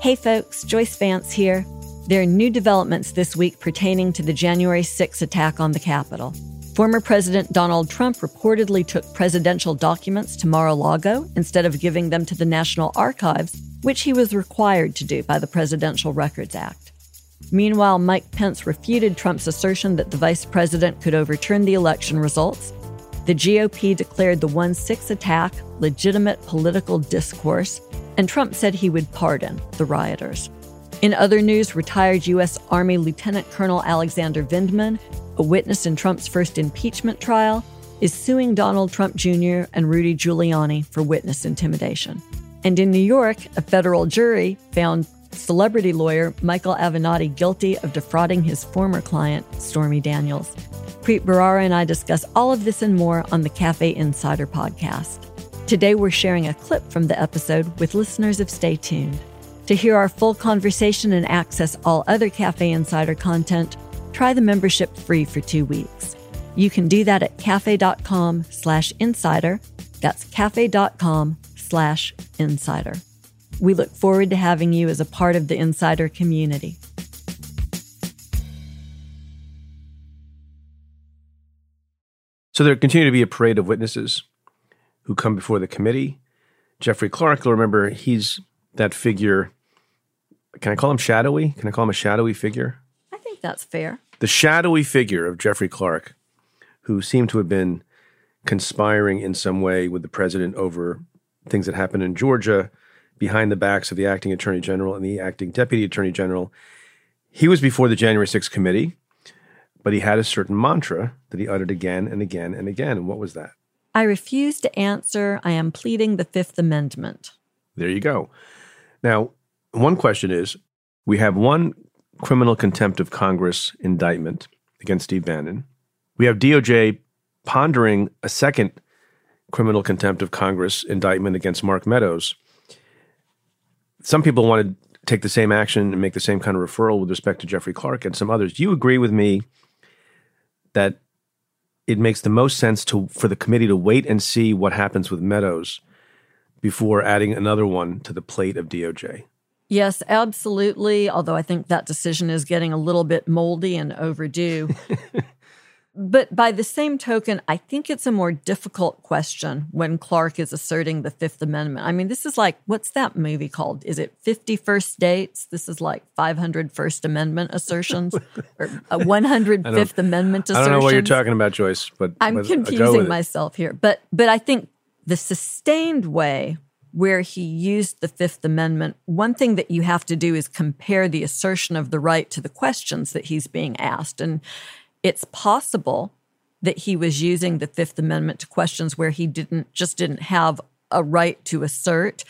Hey folks, Joyce Vance here. There are new developments this week pertaining to the January 6 attack on the Capitol. Former President Donald Trump reportedly took presidential documents to Mar a Lago instead of giving them to the National Archives, which he was required to do by the Presidential Records Act. Meanwhile, Mike Pence refuted Trump's assertion that the vice president could overturn the election results. The GOP declared the 1 6 attack legitimate political discourse, and Trump said he would pardon the rioters. In other news, retired U.S. Army Lieutenant Colonel Alexander Vindman, a witness in Trump's first impeachment trial, is suing Donald Trump Jr. and Rudy Giuliani for witness intimidation. And in New York, a federal jury found celebrity lawyer Michael Avenatti guilty of defrauding his former client, Stormy Daniels. Preet Bharara and I discuss all of this and more on the Cafe Insider podcast. Today, we're sharing a clip from the episode with listeners of Stay Tuned. To hear our full conversation and access all other Cafe Insider content, try the membership free for two weeks. You can do that at cafe.com slash insider. That's cafe.com slash insider. We look forward to having you as a part of the insider community. So there continue to be a parade of witnesses who come before the committee. Jeffrey Clark, you'll remember he's that figure can I call him shadowy? Can I call him a shadowy figure? I think that's fair. The shadowy figure of Jeffrey Clark, who seemed to have been conspiring in some way with the president over things that happened in Georgia behind the backs of the acting attorney general and the acting deputy attorney general. He was before the January 6th committee, but he had a certain mantra that he uttered again and again and again. And what was that? I refuse to answer. I am pleading the Fifth Amendment. There you go. Now, one question is we have one criminal contempt of Congress indictment against Steve Bannon. We have DOJ pondering a second criminal contempt of Congress indictment against Mark Meadows. Some people want to take the same action and make the same kind of referral with respect to Jeffrey Clark and some others. Do you agree with me that it makes the most sense to for the committee to wait and see what happens with Meadows before adding another one to the plate of DOJ? Yes, absolutely. Although I think that decision is getting a little bit moldy and overdue. but by the same token, I think it's a more difficult question when Clark is asserting the Fifth Amendment. I mean, this is like, what's that movie called? Is it 50 First Dates? This is like 500 First Amendment assertions or uh, 100 Fifth Amendment assertions. I don't know what you're talking about, Joyce, but I'm confusing myself here. But but I think the sustained way where he used the Fifth Amendment, one thing that you have to do is compare the assertion of the right to the questions that he's being asked. And it's possible that he was using the Fifth Amendment to questions where he didn't just didn't have a right to assert.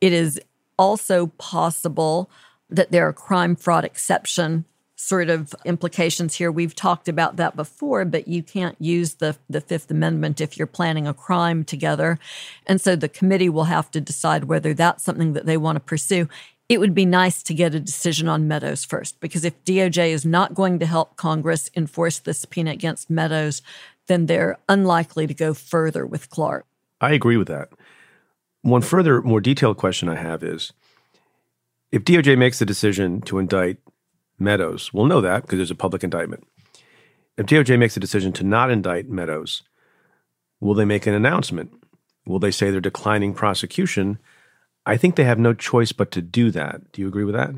It is also possible that there are crime fraud exception sort of implications here. We've talked about that before, but you can't use the, the Fifth Amendment if you're planning a crime together. And so the committee will have to decide whether that's something that they want to pursue. It would be nice to get a decision on Meadows first, because if DOJ is not going to help Congress enforce the subpoena against Meadows, then they're unlikely to go further with Clark. I agree with that. One further, more detailed question I have is if DOJ makes the decision to indict Meadows. We'll know that because there's a public indictment. If DOJ makes a decision to not indict Meadows, will they make an announcement? Will they say they're declining prosecution? I think they have no choice but to do that. Do you agree with that?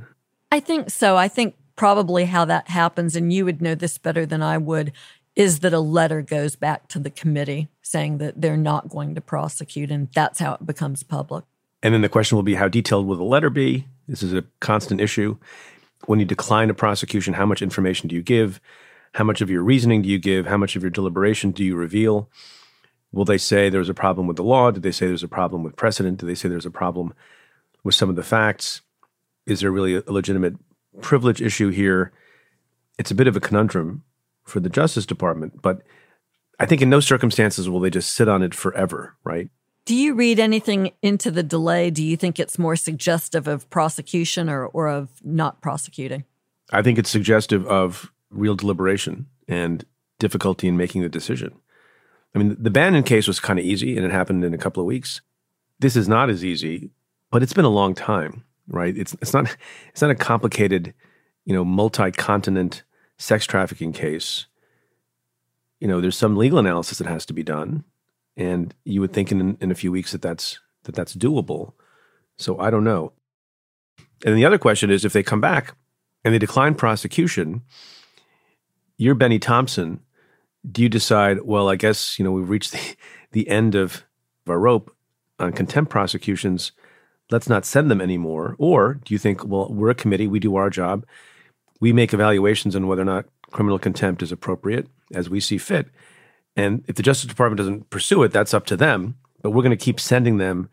I think so. I think probably how that happens, and you would know this better than I would, is that a letter goes back to the committee saying that they're not going to prosecute, and that's how it becomes public. And then the question will be how detailed will the letter be? This is a constant issue when you decline a prosecution, how much information do you give? How much of your reasoning do you give? How much of your deliberation do you reveal? Will they say there's a problem with the law? Did they say there's a problem with precedent? Do they say there's a problem with some of the facts? Is there really a legitimate privilege issue here? It's a bit of a conundrum for the Justice Department, but I think in no circumstances will they just sit on it forever, right? Do you read anything into the delay? Do you think it's more suggestive of prosecution or, or of not prosecuting? I think it's suggestive of real deliberation and difficulty in making the decision. I mean, the Bannon case was kind of easy and it happened in a couple of weeks. This is not as easy, but it's been a long time. right? It's it's not it's not a complicated, you know, multi-continent sex trafficking case. You know, there's some legal analysis that has to be done, and you would think in in a few weeks that that's that that's doable. So I don't know. And the other question is if they come back and they decline prosecution, you're Bennie Thompson. Do you decide, well, I guess, you know, we've reached the, the end of our rope on contempt prosecutions. Let's not send them anymore. Or do you think, well, we're a committee, we do our job, we make evaluations on whether or not criminal contempt is appropriate as we see fit. And if the Justice Department doesn't pursue it, that's up to them. But we're going to keep sending them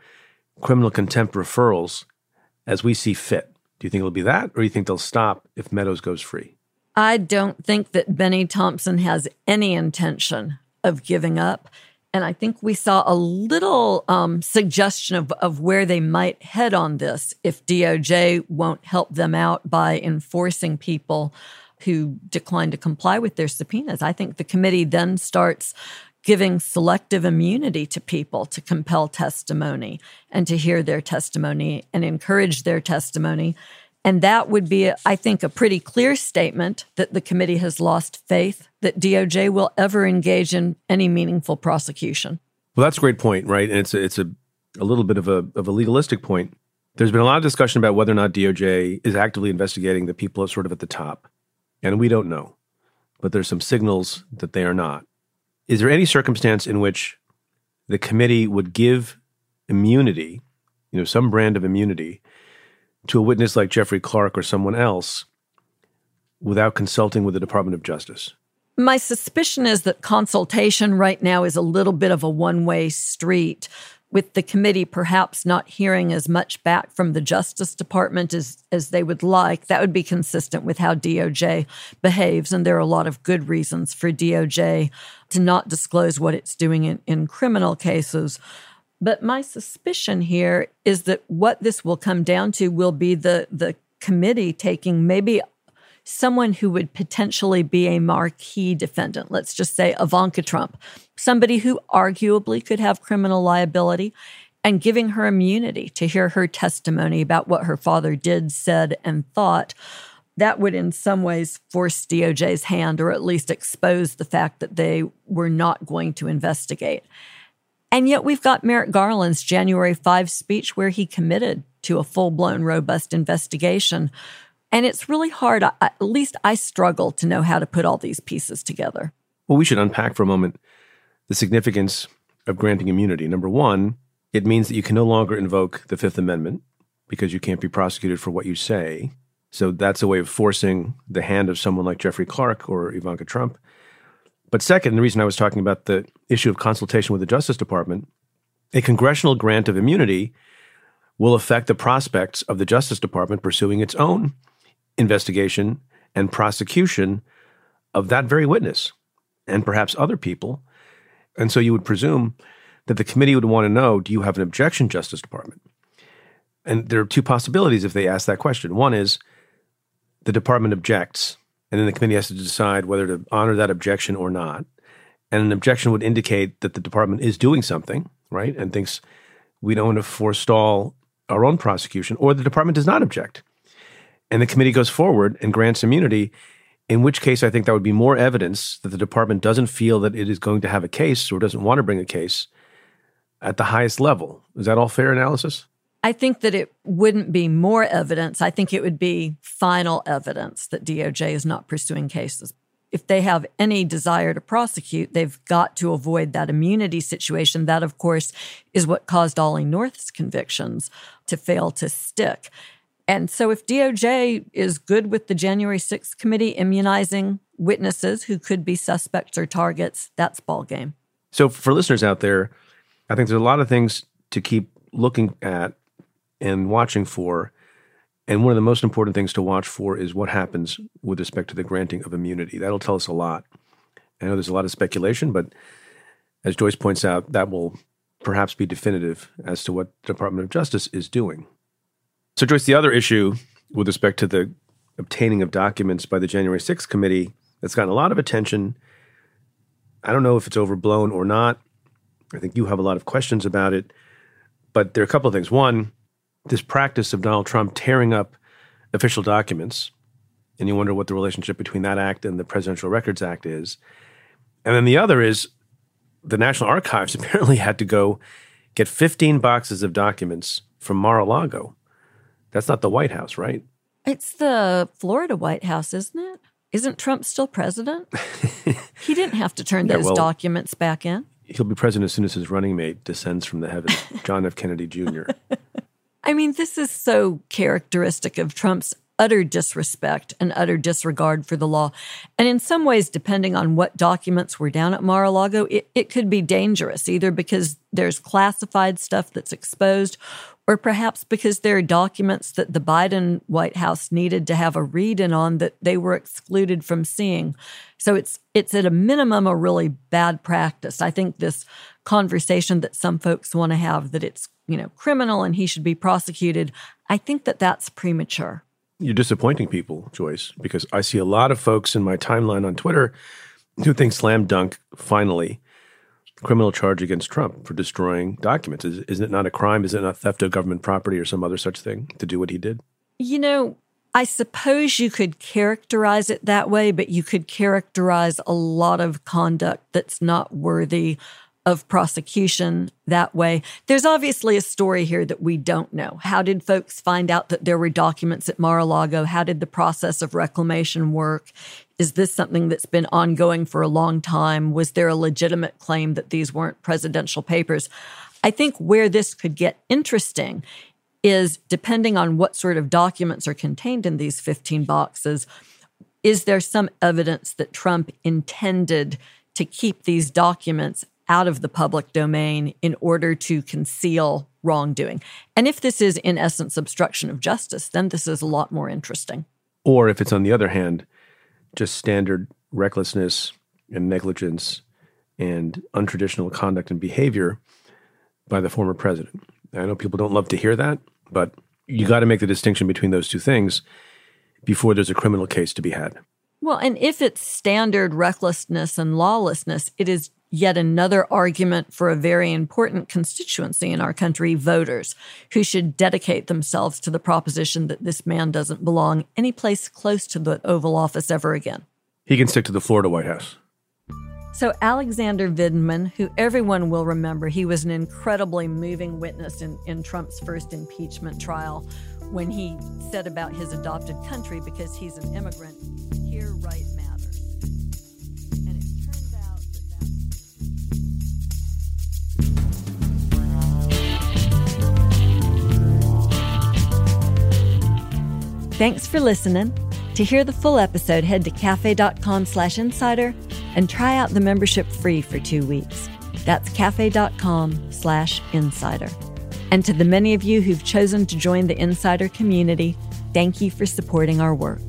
criminal contempt referrals as we see fit. Do you think it'll be that, or do you think they'll stop if Meadows goes free? I don't think that Bennie Thompson has any intention of giving up. And I think we saw a little um, suggestion of, of where they might head on this if DOJ won't help them out by enforcing people who decline to comply with their subpoenas. I think the committee then starts giving selective immunity to people to compel testimony and to hear their testimony and encourage their testimony. And that would be, I think, a pretty clear statement that the committee has lost faith that DOJ will ever engage in any meaningful prosecution. Well, that's a great point, right? And it's a, it's a, a little bit of a, of a legalistic point. There's been a lot of discussion about whether or not DOJ is actively investigating the people sort of at the top. And we don't know. But there's some signals that they are not. Is there any circumstance in which the committee would give immunity, you know, some brand of immunity, to a witness like Jeffrey Clark or someone else without consulting with the Department of Justice? My suspicion is that consultation right now is a little bit of a one way street with the committee perhaps not hearing as much back from the Justice Department as, as they would like, that would be consistent with how DOJ behaves. And there are a lot of good reasons for DOJ to not disclose what it's doing in, in criminal cases. But my suspicion here is that what this will come down to will be the, the committee taking maybe someone who would potentially be a marquee defendant, let's just say Ivanka Trump, somebody who arguably could have criminal liability, and giving her immunity to hear her testimony about what her father did, said, and thought. That would, in some ways, force DOJ's hand or at least expose the fact that they were not going to investigate. And yet, we've got Merrick Garland's January 5 speech where he committed to a full blown, robust investigation and it's really hard. I, at least I struggle to know how to put all these pieces together. Well, we should unpack for a moment the significance of granting immunity. Number one, it means that you can no longer invoke the Fifth Amendment because you can't be prosecuted for what you say. So that's a way of forcing the hand of someone like Jeffrey Clark or Ivanka Trump. But second, the reason I was talking about the issue of consultation with the Justice Department, a congressional grant of immunity will affect the prospects of the Justice Department pursuing its own investigation and prosecution of that very witness and perhaps other people. And so you would presume that the committee would want to know do you have an objection, Justice Department? And there are two possibilities if they ask that question. One is the department objects, and then the committee has to decide whether to honor that objection or not. And an objection would indicate that the department is doing something, right? And thinks we don't want to forestall our own prosecution, or the department does not object and the committee goes forward and grants immunity, in which case I think that would be more evidence that the department doesn't feel that it is going to have a case or doesn't want to bring a case at the highest level. Is that all fair analysis? I think that it wouldn't be more evidence. I think it would be final evidence that DOJ is not pursuing cases. If they have any desire to prosecute, they've got to avoid that immunity situation. That, of course, is what caused Ollie North's convictions to fail to stick. And so, if DOJ is good with the January 6th committee immunizing witnesses who could be suspects or targets, that's ballgame. So, for listeners out there, I think there's a lot of things to keep looking at and watching for. And one of the most important things to watch for is what happens with respect to the granting of immunity. That'll tell us a lot. I know there's a lot of speculation, but as Joyce points out, that will perhaps be definitive as to what the Department of Justice is doing. So, Joyce, the other issue with respect to the obtaining of documents by the January 6th committee that's gotten a lot of attention. I don't know if it's overblown or not. I think you have a lot of questions about it. But there are a couple of things. One, this practice of Donald Trump tearing up official documents, and you wonder what the relationship between that act and the Presidential Records Act is. And then the other is the National Archives apparently had to go get 15 boxes of documents from Mar a Lago. That's not the White House, right? It's the Florida White House, isn't it? Isn't Trump still president? he didn't have to turn Yeah, those well- documents back in. He'll be president as soon as his running mate descends from the heavens, John F. Kennedy Jr. I mean, this is so characteristic of Trump's utter disrespect and utter disregard for the law. And in some ways, depending on what documents were down at Mar a Lago, it, it could be dangerous, either because there's classified stuff that's exposed, or perhaps because there are documents that the Biden White House needed to have a read in on that they were excluded from seeing. So it's it's at a minimum a really bad practice. I think this conversation that some folks want to have that it's you know criminal and he should be prosecuted. I think that that's premature. You're disappointing people, Joyce, because I see a lot of folks in my timeline on Twitter who think slam dunk, finally, criminal charge against Trump for destroying documents. Is, isn't it not a crime? Is it not theft of government property or some other such thing to do what he did? You know, I suppose you could characterize it that way, but you could characterize a lot of conduct that's not worthy of prosecution that way. There's obviously a story here that we don't know. How did folks find out that there were documents at Mar a Lago? How did the process of reclamation work? Is this something that's been ongoing for a long time? Was there a legitimate claim that these weren't presidential papers? I think where this could get interesting is depending on what sort of documents are contained in these 15 boxes, is there some evidence that Trump intended to keep these documents out of the public domain in order to conceal wrongdoing? And if this is, in essence, obstruction of justice, then this is a lot more interesting. Or if it's on the other hand, just standard recklessness and negligence and untraditional conduct and behavior by the former president. I know people don't love to hear that, but you got to make the distinction between those two things before there's a criminal case to be had. Well, and if it's standard recklessness and lawlessness, it is yet another argument for a very important constituency in our country voters who should dedicate themselves to the proposition that this man doesn't belong any place close to the Oval Office ever again. He can stick to the Florida White House. So, Alexander Vindman, who everyone will remember, he was an incredibly moving witness in, in Trump's first impeachment trial when he said about his adopted country because he's an immigrant, here right matters. Thanks for listening. To hear the full episode, head to cafe.com slash insider and try out the membership free for two weeks. That's cafe.com slash insider. And to the many of you who've chosen to join the insider community, thank you for supporting our work.